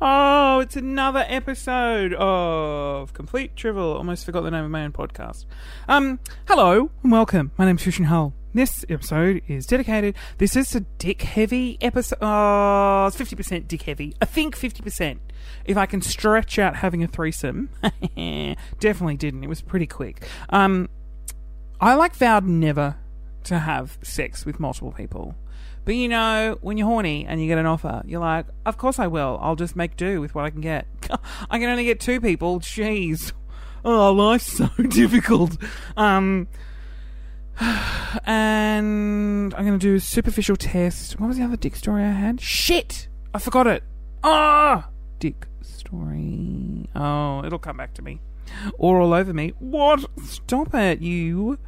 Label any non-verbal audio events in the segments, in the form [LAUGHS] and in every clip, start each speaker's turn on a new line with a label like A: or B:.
A: Oh, it's another episode of Complete Trivial. Almost forgot the name of my own podcast. Um, hello and welcome. My name's Christian Hull. This episode is dedicated. This is a dick heavy episode. Oh, it's 50% dick heavy. I think 50%. If I can stretch out having a threesome. [LAUGHS] Definitely didn't. It was pretty quick. Um, I like vowed never to have sex with multiple people. But you know, when you're horny and you get an offer, you're like, of course I will. I'll just make do with what I can get. [LAUGHS] I can only get two people. Jeez. Oh, life's so [LAUGHS] difficult. Um, [SIGHS] and I'm going to do a superficial test. What was the other dick story I had? Shit! I forgot it. Ah! Dick story. Oh, it'll come back to me. Or all over me. What? Stop it, you.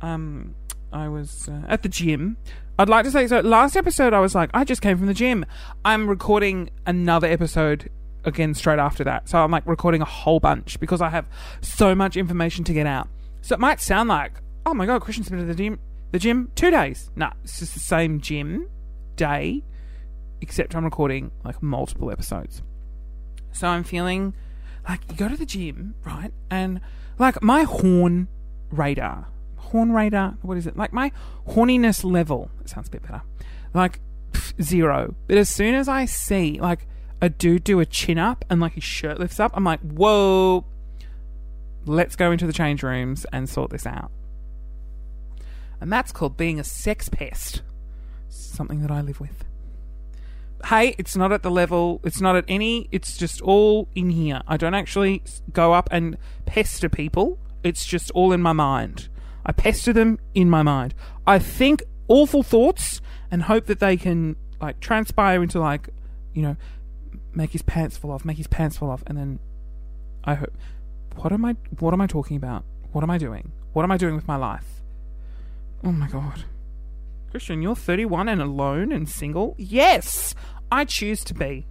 A: Um, I was uh, at the gym. I'd like to say so. Last episode, I was like, I just came from the gym. I'm recording another episode again straight after that. So I'm like recording a whole bunch because I have so much information to get out. So it might sound like, oh my god, Christian's been to the gym, the gym two days. Nah, it's just the same gym day, except I'm recording like multiple episodes. So I'm feeling like you go to the gym, right? And like my horn radar horn radar. What is it? Like my horniness level. It sounds a bit better. Like pff, zero. But as soon as I see like a dude do a chin up and like his shirt lifts up, I'm like, whoa. Let's go into the change rooms and sort this out. And that's called being a sex pest. Something that I live with. Hey, it's not at the level, it's not at any, it's just all in here. I don't actually go up and pester people. It's just all in my mind. I pester them in my mind. I think awful thoughts and hope that they can like transpire into like, you know, make his pants fall off, make his pants fall off, and then I hope. What am I? What am I talking about? What am I doing? What am I doing with my life? Oh my god, Christian, you're 31 and alone and single. Yes, I choose to be.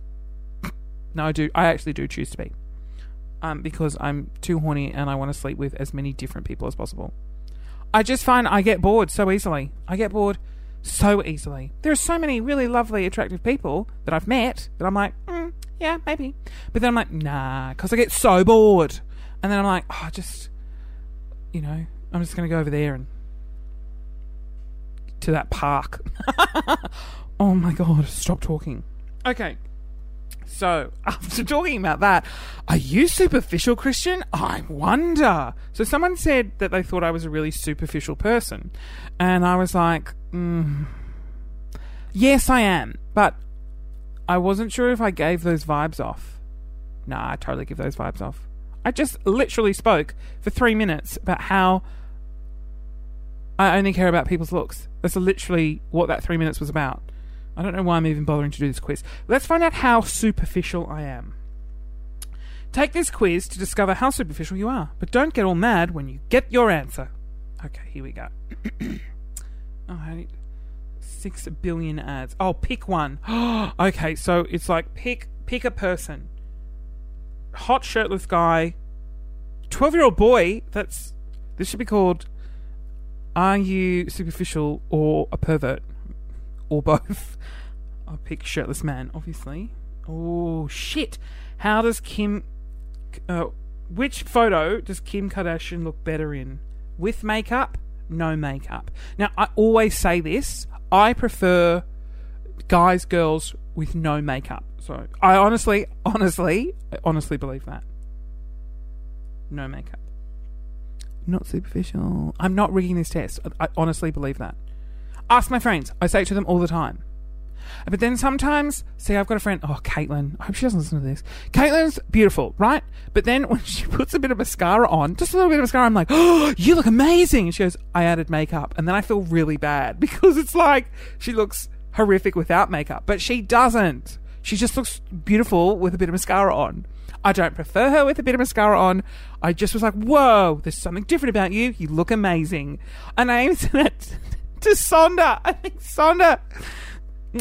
A: no, I do. I actually do choose to be. Um, because I'm too horny and I want to sleep with as many different people as possible. I just find I get bored so easily. I get bored so easily. There are so many really lovely, attractive people that I've met that I'm like, mm, yeah, maybe. But then I'm like, nah, because I get so bored. And then I'm like, oh, just, you know, I'm just going to go over there and to that park. [LAUGHS] oh my god, stop talking. Okay. So, [LAUGHS] after talking about that, are you superficial, Christian? I wonder. So, someone said that they thought I was a really superficial person. And I was like, mm, yes, I am. But I wasn't sure if I gave those vibes off. Nah, I totally give those vibes off. I just literally spoke for three minutes about how I only care about people's looks. That's literally what that three minutes was about. I don't know why I'm even bothering to do this quiz. Let's find out how superficial I am. Take this quiz to discover how superficial you are, but don't get all mad when you get your answer. Okay, here we go. [COUGHS] oh, six billion ads. Oh, pick one. [GASPS] okay, so it's like pick pick a person. Hot shirtless guy, twelve year old boy. That's this should be called. Are you superficial or a pervert? Or both. [LAUGHS] I'll pick shirtless man, obviously. Oh shit! How does Kim? Uh, which photo does Kim Kardashian look better in? With makeup? No makeup. Now I always say this. I prefer guys, girls with no makeup. So I honestly, honestly, I honestly believe that. No makeup. Not superficial. I'm not rigging this test. I honestly believe that. Ask my friends. I say it to them all the time. But then sometimes, see, I've got a friend, oh, Caitlin. I hope she doesn't listen to this. Caitlin's beautiful, right? But then [LAUGHS] when she puts a bit of mascara on, just a little bit of mascara, I'm like, oh, you look amazing. And she goes, I added makeup. And then I feel really bad [LAUGHS] because it's like she looks horrific without makeup, but she doesn't. She just looks beautiful with a bit of mascara on. I don't prefer her with a bit of mascara on. I just was like, whoa, there's something different about you. You look amazing. And I aimed [LAUGHS] at to Sonda. I think Sonda.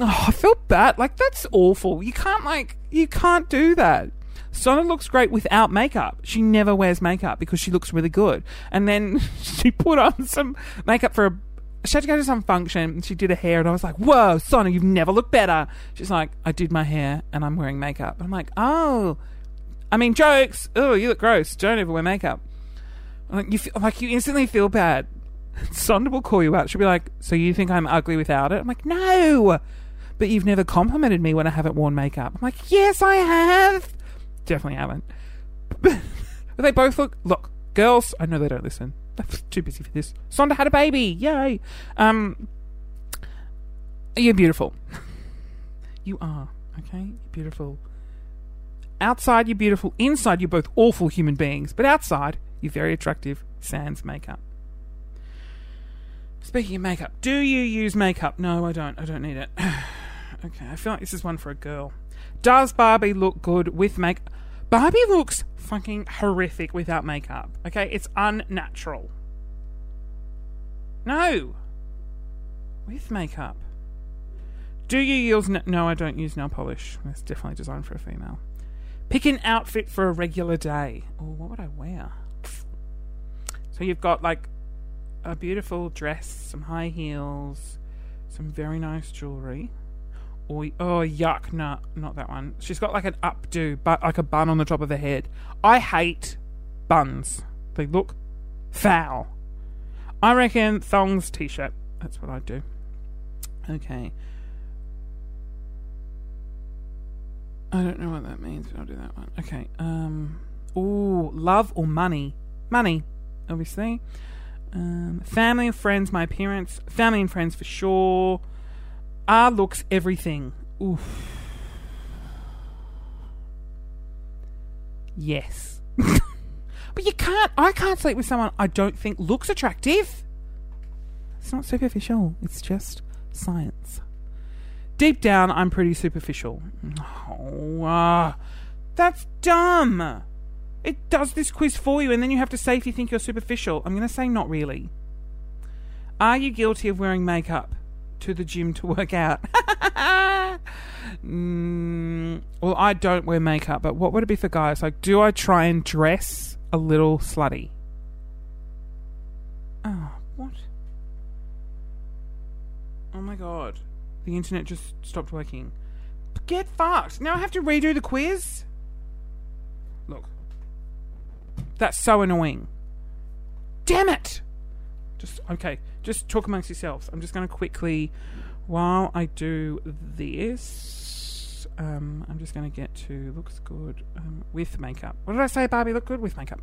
A: Oh, I felt bad. Like that's awful. You can't like you can't do that. Sonda looks great without makeup. She never wears makeup because she looks really good. And then [LAUGHS] she put on some makeup for a, she had to go to some function and she did her hair and I was like, Whoa, Sonna, you've never looked better. She's like, I did my hair and I'm wearing makeup. I'm like, Oh I mean jokes, oh, you look gross, don't ever wear makeup. Like you feel, like you instantly feel bad. Sonda will call you out. She'll be like, So you think I'm ugly without it? I'm like, No But you've never complimented me when I haven't worn makeup. I'm like, Yes I have Definitely haven't. but [LAUGHS] they both look look, girls, I know they don't listen. They're too busy for this. Sonda had a baby. Yay. Um, you're beautiful. [LAUGHS] you are. Okay? You're beautiful. Outside, you're beautiful. Inside, you're both awful human beings. But outside, you're very attractive. Sans makeup. Speaking of makeup, do you use makeup? No, I don't. I don't need it. [SIGHS] okay, I feel like this is one for a girl. Does Barbie look good with makeup? Barbie looks fucking horrific without makeup. Okay, it's unnatural. No. With makeup. Do you use n- no? I don't use nail polish. It's definitely designed for a female. Pick an outfit for a regular day. Oh, what would I wear? So you've got like a beautiful dress, some high heels, some very nice jewelry. Or oh yuck, no, not that one. She's got like an updo, but like a bun on the top of her head. I hate buns. They look foul. I reckon thongs t-shirt. That's what I'd do. Okay. I don't know what that means, but I'll do that one. Okay. Um. Ooh, love or money? Money, obviously. Um, family and friends, my parents. Family and friends for sure. Ah, looks everything. Oof. Yes. [LAUGHS] but you can't. I can't sleep with someone I don't think looks attractive. It's not superficial. It's just science. Deep down, I'm pretty superficial. [SIGHS] Oh, uh, that's dumb. It does this quiz for you, and then you have to say if you think you're superficial. I'm going to say not really. Are you guilty of wearing makeup to the gym to work out? [LAUGHS] mm, well, I don't wear makeup, but what would it be for guys? Like, do I try and dress a little slutty? Oh, what? Oh my god. The internet just stopped working. Get fucked. Now I have to redo the quiz? Look. That's so annoying. Damn it! Just, okay, just talk amongst yourselves. I'm just going to quickly, while I do this, um, I'm just going to get to looks good um, with makeup. What did I say, Barbie? Look good with makeup.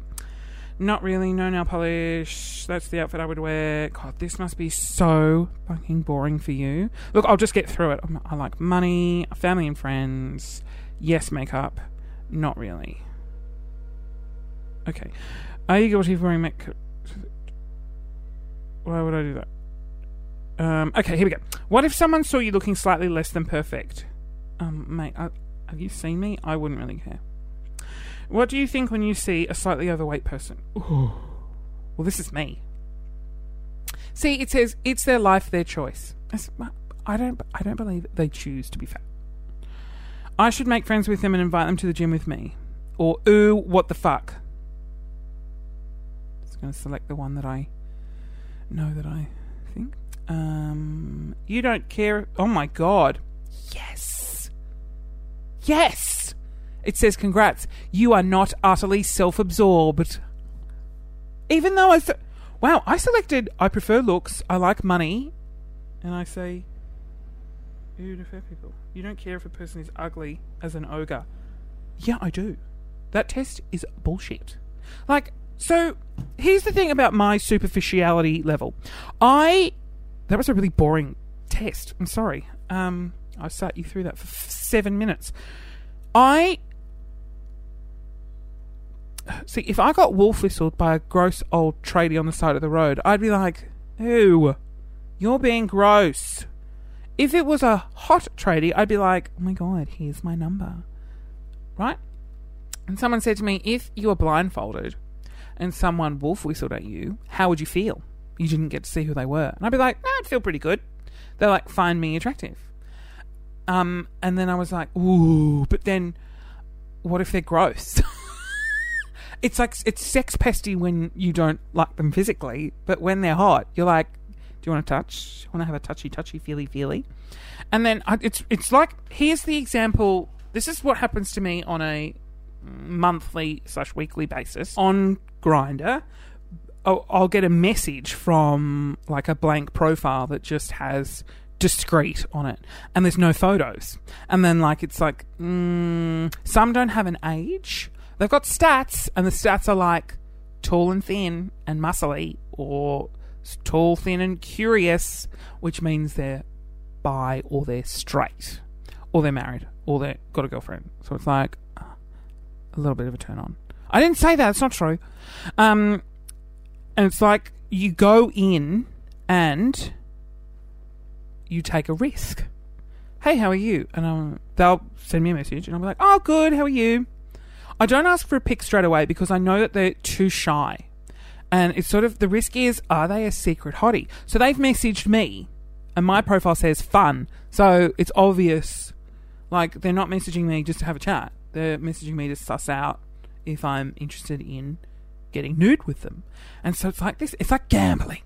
A: Not really, no nail polish. That's the outfit I would wear. God, this must be so fucking boring for you. Look, I'll just get through it. I like money, family and friends. Yes, makeup. Not really. Okay. Are you guilty of wearing makeup? Why would I do that? Um, okay, here we go. What if someone saw you looking slightly less than perfect? Um, mate, I, have you seen me? I wouldn't really care. What do you think when you see a slightly overweight person? Ooh. Well, this is me. See, it says it's their life, their choice. I don't. I don't believe they choose to be fat. I should make friends with them and invite them to the gym with me. Or ooh, what the fuck? Just going to select the one that I know that I think. Um, you don't care. Oh my god. Yes. Yes. It says, congrats, you are not utterly self absorbed. Even though I. Th- wow, I selected, I prefer looks, I like money, and I say, you prefer people. You don't care if a person is ugly as an ogre. Yeah, I do. That test is bullshit. Like, so here's the thing about my superficiality level. I. That was a really boring test. I'm sorry. Um, I sat you through that for f- seven minutes. I see, if I got wolf whistled by a gross old tradie on the side of the road, I'd be like, ew, you're being gross. If it was a hot tradie, I'd be like, oh my god, here's my number. Right? And someone said to me, if you were blindfolded and someone wolf whistled at you, how would you feel? You didn't get to see who they were. And I'd be like, nah, I'd feel pretty good. They're like, find me attractive. Um, and then I was like, ooh, but then what if they're gross? [LAUGHS] it's like it's sex pesty when you don't like them physically, but when they're hot, you're like, Do you want to touch? Want to have a touchy, touchy, feely, feely? And then I, it's it's like here's the example. This is what happens to me on a monthly slash weekly basis. On Grindr. I'll, get a message from like a blank profile that just has discreet on it and there's no photos. And then like it's like mm, some don't have an age. They've got stats and the stats are like tall and thin and muscly or tall thin and curious which means they're bi or they're straight or they're married or they've got a girlfriend. So it's like a little bit of a turn on i didn't say that it's not true um and it's like you go in and you take a risk. Hey, how are you? And um, they'll send me a message, and I'll be like, "Oh, good. How are you?" I don't ask for a pic straight away because I know that they're too shy, and it's sort of the risk is, are they a secret hottie? So they've messaged me, and my profile says fun, so it's obvious. Like they're not messaging me just to have a chat; they're messaging me to suss out if I'm interested in getting nude with them. And so it's like this. It's like gambling.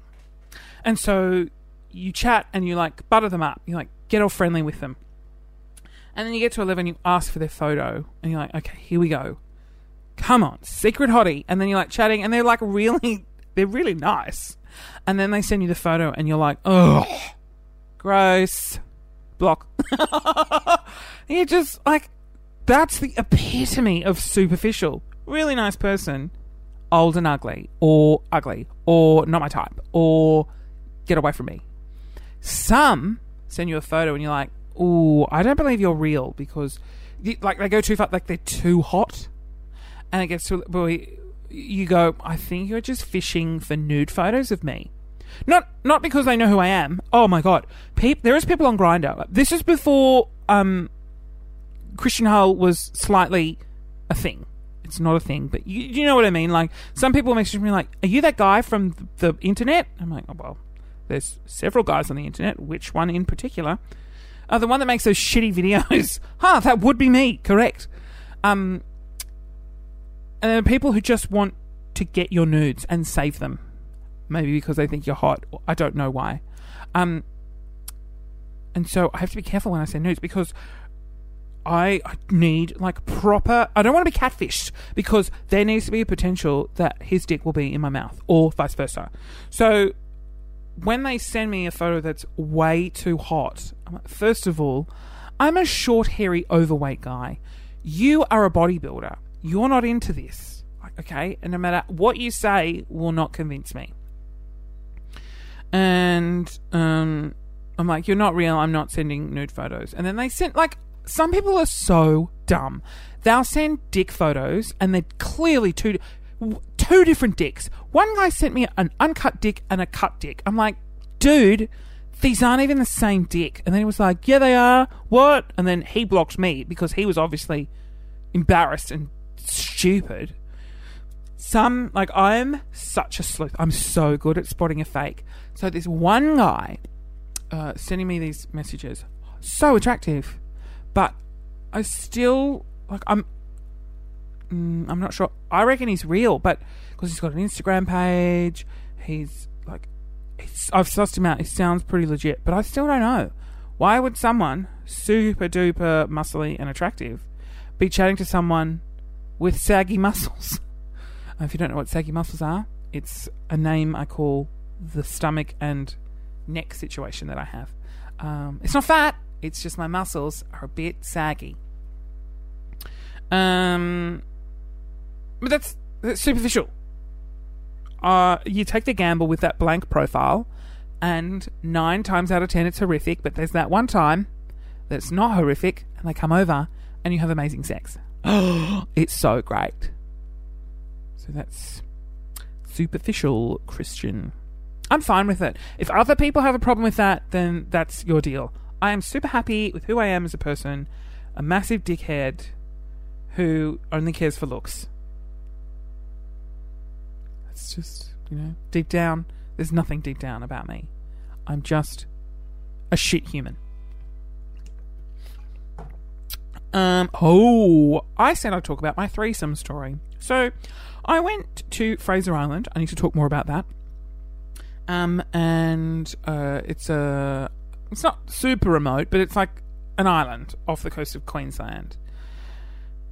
A: And so you chat and you like butter them up. You like get all friendly with them. And then you get to 11, you ask for their photo, and you're like, okay, here we go. Come on, secret hottie. And then you're like chatting, and they're like really, they're really nice. And then they send you the photo, and you're like, ugh, gross. Block. [LAUGHS] you're just like, that's the epitome of superficial. Really nice person, old and ugly, or ugly, or not my type, or get away from me. Some send you a photo and you're like, "Ooh, I don't believe you're real," because like they go too far, like they're too hot, and it gets to boy. You go, I think you're just fishing for nude photos of me. Not not because they know who I am. Oh my god, Peep, there is people on Grindr. This is before um, Christian Hull was slightly a thing. It's not a thing, but you, you know what I mean. Like some people message me like, "Are you that guy from the internet?" I'm like, "Oh well, there's several guys on the internet. Which one in particular? Uh, the one that makes those shitty videos. [LAUGHS] huh, that would be me. Correct. Um, and then people who just want to get your nudes and save them. Maybe because they think you're hot. I don't know why. Um, and so I have to be careful when I say nudes because I need like proper. I don't want to be catfished because there needs to be a potential that his dick will be in my mouth or vice versa. So when they send me a photo that's way too hot, I'm like, first of all, I'm a short, hairy, overweight guy. You are a bodybuilder. You're not into this. Okay? And no matter what you say, will not convince me. And um, I'm like, you're not real. I'm not sending nude photos. And then they sent, like, some people are so dumb. They'll send dick photos, and they're clearly two two different dicks. One guy sent me an uncut dick and a cut dick. I'm like, dude, these aren't even the same dick. And then he was like, yeah, they are. What? And then he blocked me because he was obviously embarrassed and stupid. Some, like, I'm such a sleuth. I'm so good at spotting a fake. So this one guy uh, sending me these messages, so attractive, but I still, like, I'm, mm, I'm not sure. I reckon he's real, but because he's got an Instagram page, he's like, he's, I've sussed him out. He sounds pretty legit, but I still don't know. Why would someone super duper muscly and attractive be chatting to someone with saggy [LAUGHS] muscles? if you don't know what saggy muscles are, it's a name I call the stomach and neck situation that I have. Um, it's not fat. It's just my muscles are a bit saggy. Um, but that's, that's superficial. Uh, you take the gamble with that blank profile, and nine times out of ten it's horrific. But there's that one time that's not horrific, and they come over, and you have amazing sex. [GASPS] it's so great. So that's superficial Christian. I'm fine with it. If other people have a problem with that, then that's your deal. I am super happy with who I am as a person, a massive dickhead who only cares for looks. It's just, you know, deep down, there's nothing deep down about me. I'm just a shit human. Um, oh, I said I'd talk about my threesome story. So, I went to Fraser Island. I need to talk more about that. Um, and uh, it's a it's not super remote, but it's like an island off the coast of Queensland.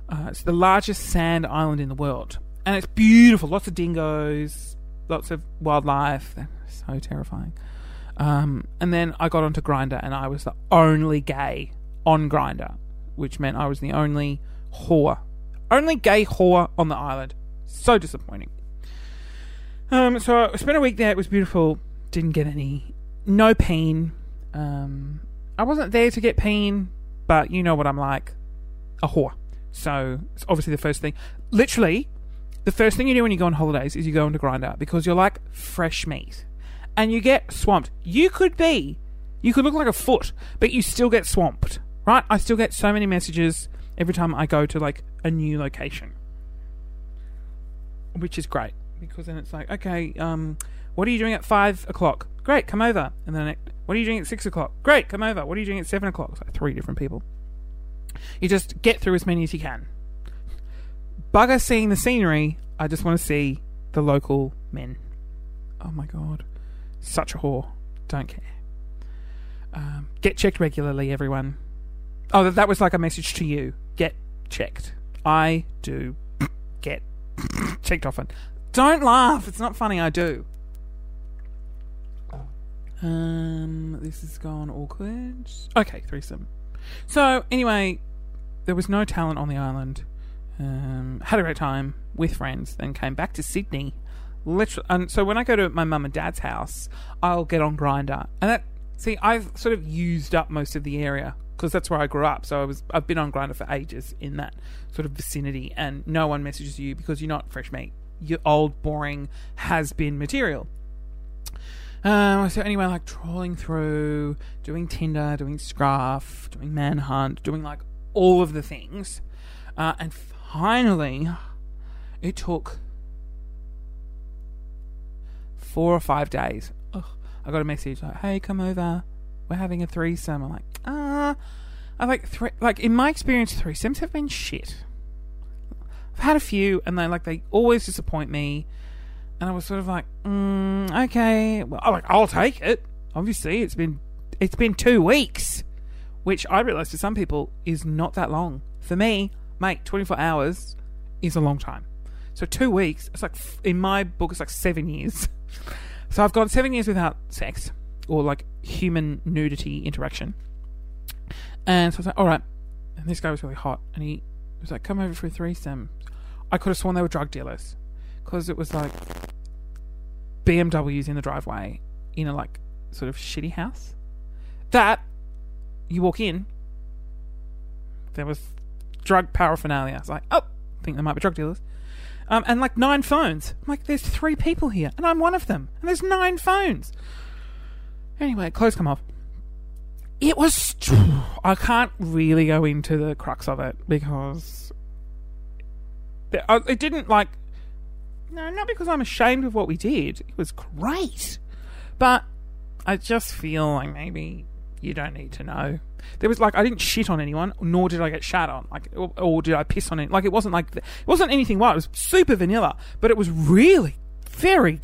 A: Uh, it's the largest sand island in the world, and it's beautiful. Lots of dingoes, lots of wildlife. They're so terrifying. Um, and then I got onto Grindr, and I was the only gay on Grindr, which meant I was the only whore, only gay whore on the island. So disappointing. Um, so I spent a week there. It was beautiful. Didn't get any, no pain. Um, I wasn't there to get pain, but you know what I'm like, a whore. So it's obviously the first thing. Literally, the first thing you do when you go on holidays is you go into Grindr because you're like fresh meat, and you get swamped. You could be, you could look like a foot, but you still get swamped, right? I still get so many messages every time I go to like a new location, which is great because then it's like, okay, um, what are you doing at five o'clock? Great, come over. And then, what are you doing at six o'clock? Great, come over. What are you doing at seven o'clock? It's like three different people. You just get through as many as you can. Bugger seeing the scenery. I just want to see the local men. Oh my god, such a whore. Don't care. Um, get checked regularly, everyone. Oh, that was like a message to you. Get checked. I do get [LAUGHS] checked often. Don't laugh. It's not funny. I do. Um, this has gone awkward. Okay, threesome. So anyway, there was no talent on the island. Um, had a great time with friends. Then came back to Sydney. Literally, and so when I go to my mum and dad's house, I'll get on Grindr, and that see I've sort of used up most of the area because that's where I grew up. So I was I've been on Grindr for ages in that sort of vicinity, and no one messages you because you're not fresh meat. You're old, boring, has been material. Um, so anyway, like trawling through, doing Tinder, doing Scruff, doing Manhunt, doing like all of the things, uh, and finally, it took four or five days. Ugh, I got a message like, "Hey, come over. We're having a threesome." I'm like, ah. I like three. Like in my experience, threesomes have been shit. I've had a few, and they like they always disappoint me. And I was sort of like, mm, okay, well, I'm like I'll take it. Obviously, it's been it's been two weeks, which I realise for some people is not that long. For me, mate, 24 hours is a long time. So two weeks, it's like in my book, it's like seven years. [LAUGHS] so I've gone seven years without sex or like human nudity interaction. And so I was like, all right. And this guy was really hot, and he was like, come over for a threesome. I could have sworn they were drug dealers because it was like BMWs in the driveway in a like sort of shitty house. That you walk in, there was drug paraphernalia. I was like, oh, I think there might be drug dealers. Um, and like nine phones. I'm like, there's three people here, and I'm one of them, and there's nine phones. Anyway, clothes come off. It was. I can't really go into the crux of it because uh, it didn't like. No, not because I'm ashamed of what we did. It was great, but I just feel like maybe you don't need to know. There was like I didn't shit on anyone, nor did I get shat on. Like, or, or did I piss on it? Like, it wasn't like it wasn't anything wild. It was super vanilla, but it was really very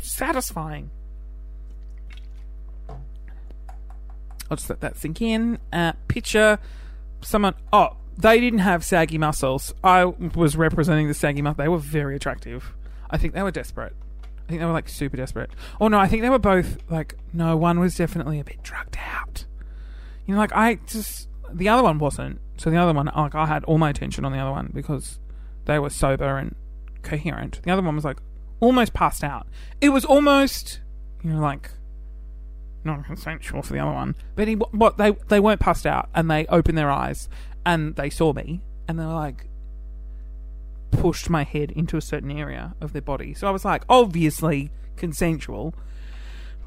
A: satisfying. I'll just let that sink in. Uh, picture someone. Oh, they didn't have saggy muscles. I was representing the saggy muscles. They were very attractive. I think they were desperate. I think they were like super desperate. Oh no, I think they were both like no. One was definitely a bit drugged out. You know, like I just the other one wasn't. So the other one, like I had all my attention on the other one because they were sober and coherent. The other one was like almost passed out. It was almost, you know, like non-consensual for the other one. But he, what they they weren't passed out, and they opened their eyes and they saw me, and they were like pushed my head into a certain area of their body. So I was like, obviously consensual.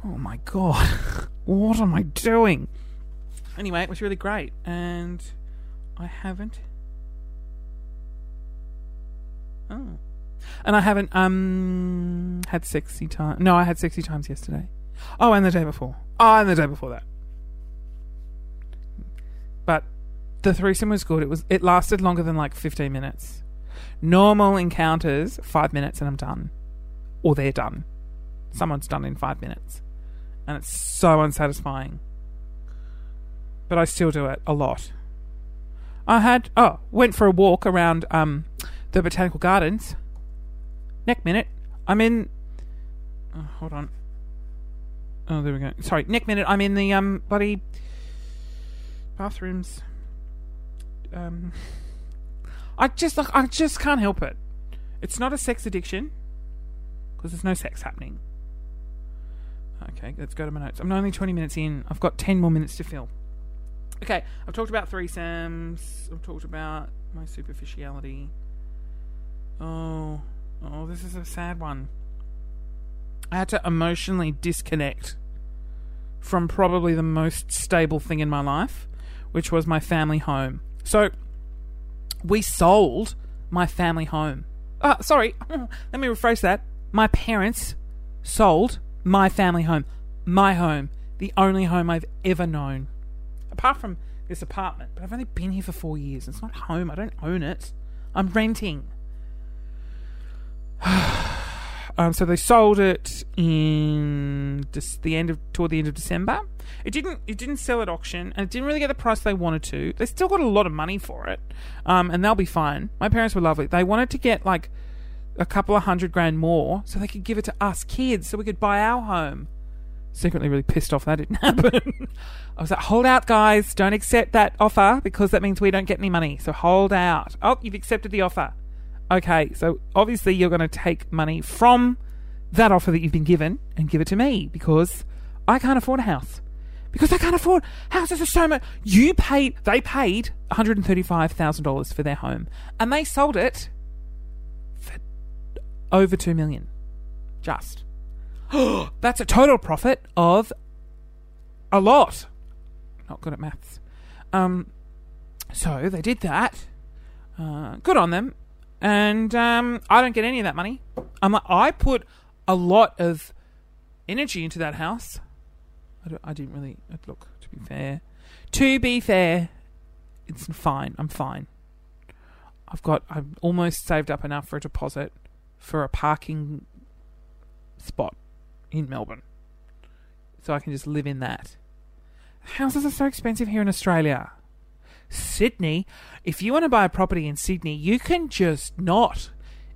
A: Oh my god, [LAUGHS] what am I doing? Anyway, it was really great, and I haven't. Oh. And I haven't um had sexy time. No, I had sexy times yesterday. Oh, and the day before. Oh, and the day before that. But the threesome was good. It was it lasted longer than like fifteen minutes. Normal encounters, five minutes and I'm done. Or they're done. someone's done in five minutes. And it's so unsatisfying. But I still do it a lot. I had, oh, went for a walk around um, the Botanical Gardens. Neck minute. I'm in. Oh, hold on. Oh, there we go. Sorry, neck minute. I'm in the um bloody bathrooms. Um, I just like I just can't help it. It's not a sex addiction because there's no sex happening. Okay, let's go to my notes. I'm only 20 minutes in. I've got 10 more minutes to fill. Okay, I've talked about threesomes. I've talked about my superficiality. Oh, oh, this is a sad one. I had to emotionally disconnect from probably the most stable thing in my life, which was my family home. So, we sold my family home. Ah, sorry, [LAUGHS] let me rephrase that. My parents sold my family home. My home. The only home I've ever known. Apart from this apartment. But I've only been here for four years. It's not home. I don't own it. I'm renting. [SIGHS] um, so they sold it in just the end of toward the end of December. It didn't it didn't sell at auction and it didn't really get the price they wanted to. They still got a lot of money for it, um, and they'll be fine. My parents were lovely. They wanted to get like a couple of hundred grand more so they could give it to us kids so we could buy our home. Secretly, really pissed off that didn't [LAUGHS] happen. I was like, hold out, guys. Don't accept that offer because that means we don't get any money. So hold out. Oh, you've accepted the offer. Okay, so obviously you're going to take money from that offer that you've been given and give it to me because I can't afford a house. Because I can't afford houses are so much. You paid, they paid $135,000 for their home and they sold it for over 2 million. Just. [GASPS] That's a total profit of a lot. Not good at maths. Um, so they did that. Uh, good on them. And um, I don't get any of that money. I'm like, I put a lot of energy into that house. I, I didn't really look. To be fair, to be fair, it's fine. I'm fine. I've got. I've almost saved up enough for a deposit for a parking spot in Melbourne, so I can just live in that. Houses are so expensive here in Australia. Sydney, if you want to buy a property in Sydney, you can just not.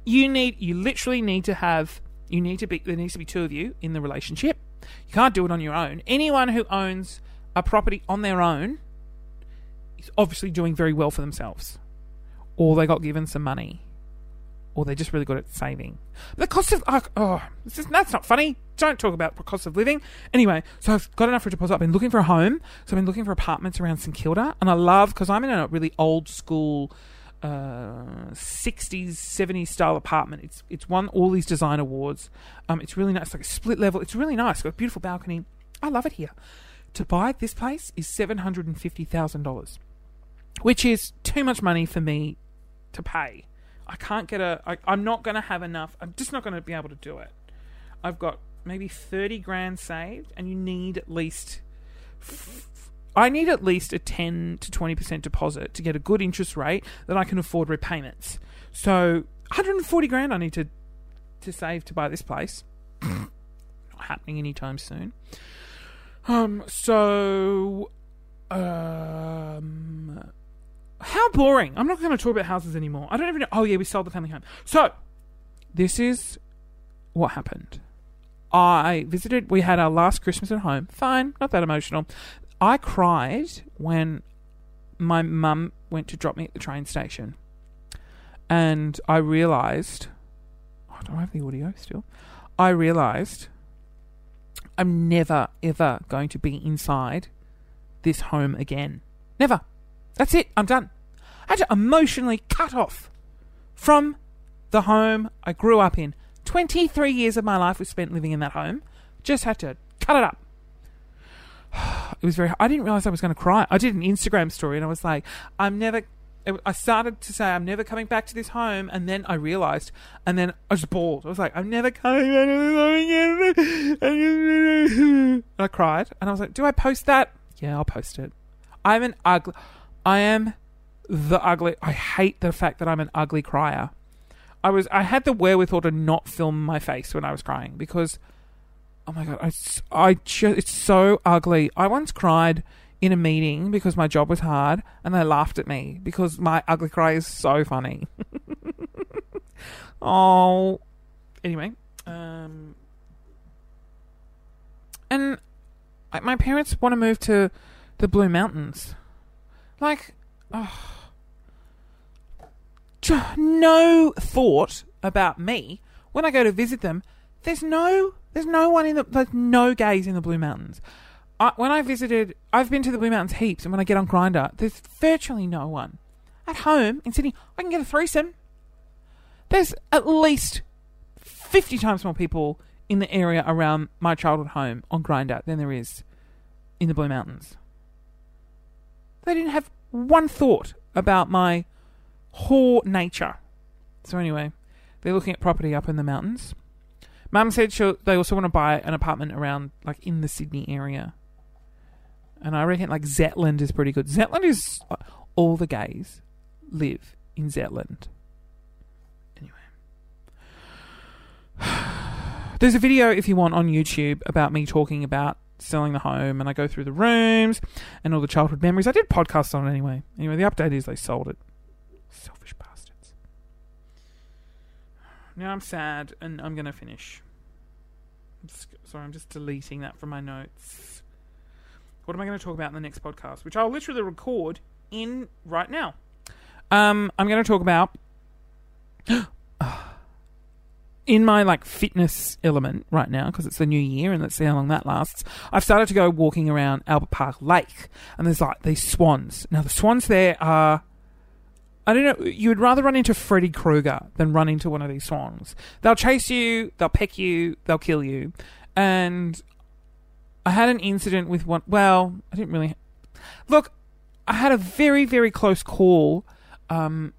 A: You need you literally need to have you need to be there needs to be two of you in the relationship. You can't do it on your own. Anyone who owns a property on their own is obviously doing very well for themselves. Or they got given some money. Or they're just really good at saving. The cost of oh, oh this is, that's not funny. Don't talk about cost of living. Anyway, so I've got enough for a deposit. I've been looking for a home. So I've been looking for apartments around St Kilda, and I love because I'm in a really old school, uh, 60s, 70s style apartment. It's it's won all these design awards. Um, it's really nice, It's like a split level. It's really nice. Got a beautiful balcony. I love it here. To buy this place is seven hundred and fifty thousand dollars, which is too much money for me to pay. I can't get a. I, I'm not going to have enough. I'm just not going to be able to do it. I've got maybe 30 grand saved, and you need at least. I need at least a 10 to 20% deposit to get a good interest rate that I can afford repayments. So, 140 grand I need to to save to buy this place. [COUGHS] Not happening anytime soon. Um, so um how boring. I'm not going to talk about houses anymore. I don't even know. Oh, yeah, we sold the family home. So, this is what happened. I visited, we had our last Christmas at home. Fine, not that emotional. I cried when my mum went to drop me at the train station. And I realised, oh, do I have the audio still? I realised I'm never, ever going to be inside this home again. Never. That's it. I'm done. I had to emotionally cut off from the home I grew up in. 23 years of my life was spent living in that home. Just had to cut it up. [SIGHS] It was very. I didn't realize I was going to cry. I did an Instagram story and I was like, I'm never. I started to say I'm never coming back to this home, and then I realized, and then I was bawled. I was like, I'm never coming back to this home again. And [LAUGHS] I cried, and I was like, Do I post that? Yeah, I'll post it. I'm an ugly. I am the ugly. I hate the fact that I'm an ugly crier. I was. I had the wherewithal to not film my face when I was crying because Oh my god, I, I just, it's so ugly. I once cried in a meeting because my job was hard, and they laughed at me because my ugly cry is so funny. [LAUGHS] oh, anyway, um, and like, my parents want to move to the Blue Mountains. Like, oh, no thought about me when I go to visit them. There's no, there's no one in the, there's no gays in the Blue Mountains. I, when I visited, I've been to the Blue Mountains heaps, and when I get on Grindr, there's virtually no one. At home in Sydney, I can get a threesome. There's at least fifty times more people in the area around my childhood home on Grindr than there is in the Blue Mountains. They didn't have one thought about my whore nature. So anyway, they're looking at property up in the mountains. Mum said they also want to buy an apartment around, like, in the Sydney area. And I reckon, like, Zetland is pretty good. Zetland is... Uh, all the gays live in Zetland. Anyway. [SIGHS] There's a video, if you want, on YouTube about me talking about selling the home, and I go through the rooms and all the childhood memories. I did podcasts on it anyway. Anyway, the update is they sold it. Selfish bastards. Now I'm sad, and I'm going to finish. I'm just, sorry, I'm just deleting that from my notes. What am I going to talk about in the next podcast? Which I'll literally record in right now. Um, I'm going to talk about [GASPS] in my like fitness element right now because it's the new year and let's see how long that lasts. I've started to go walking around Albert Park Lake and there's like these swans. Now the swans there are. I don't know. You would rather run into Freddy Krueger than run into one of these swans. They'll chase you, they'll peck you, they'll kill you. And I had an incident with one. Well, I didn't really. Look, I had a very, very close call. Um,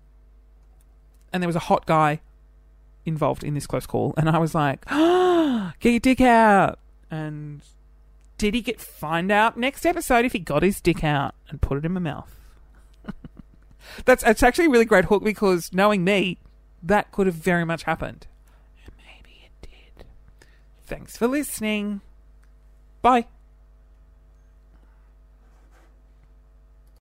A: and there was a hot guy involved in this close call. And I was like, ah, [GASPS] get your dick out. And did he get find out next episode if he got his dick out and put it in my mouth? That's it's actually a really great hook because knowing me, that could have very much happened. And maybe it did. Thanks for listening. Bye.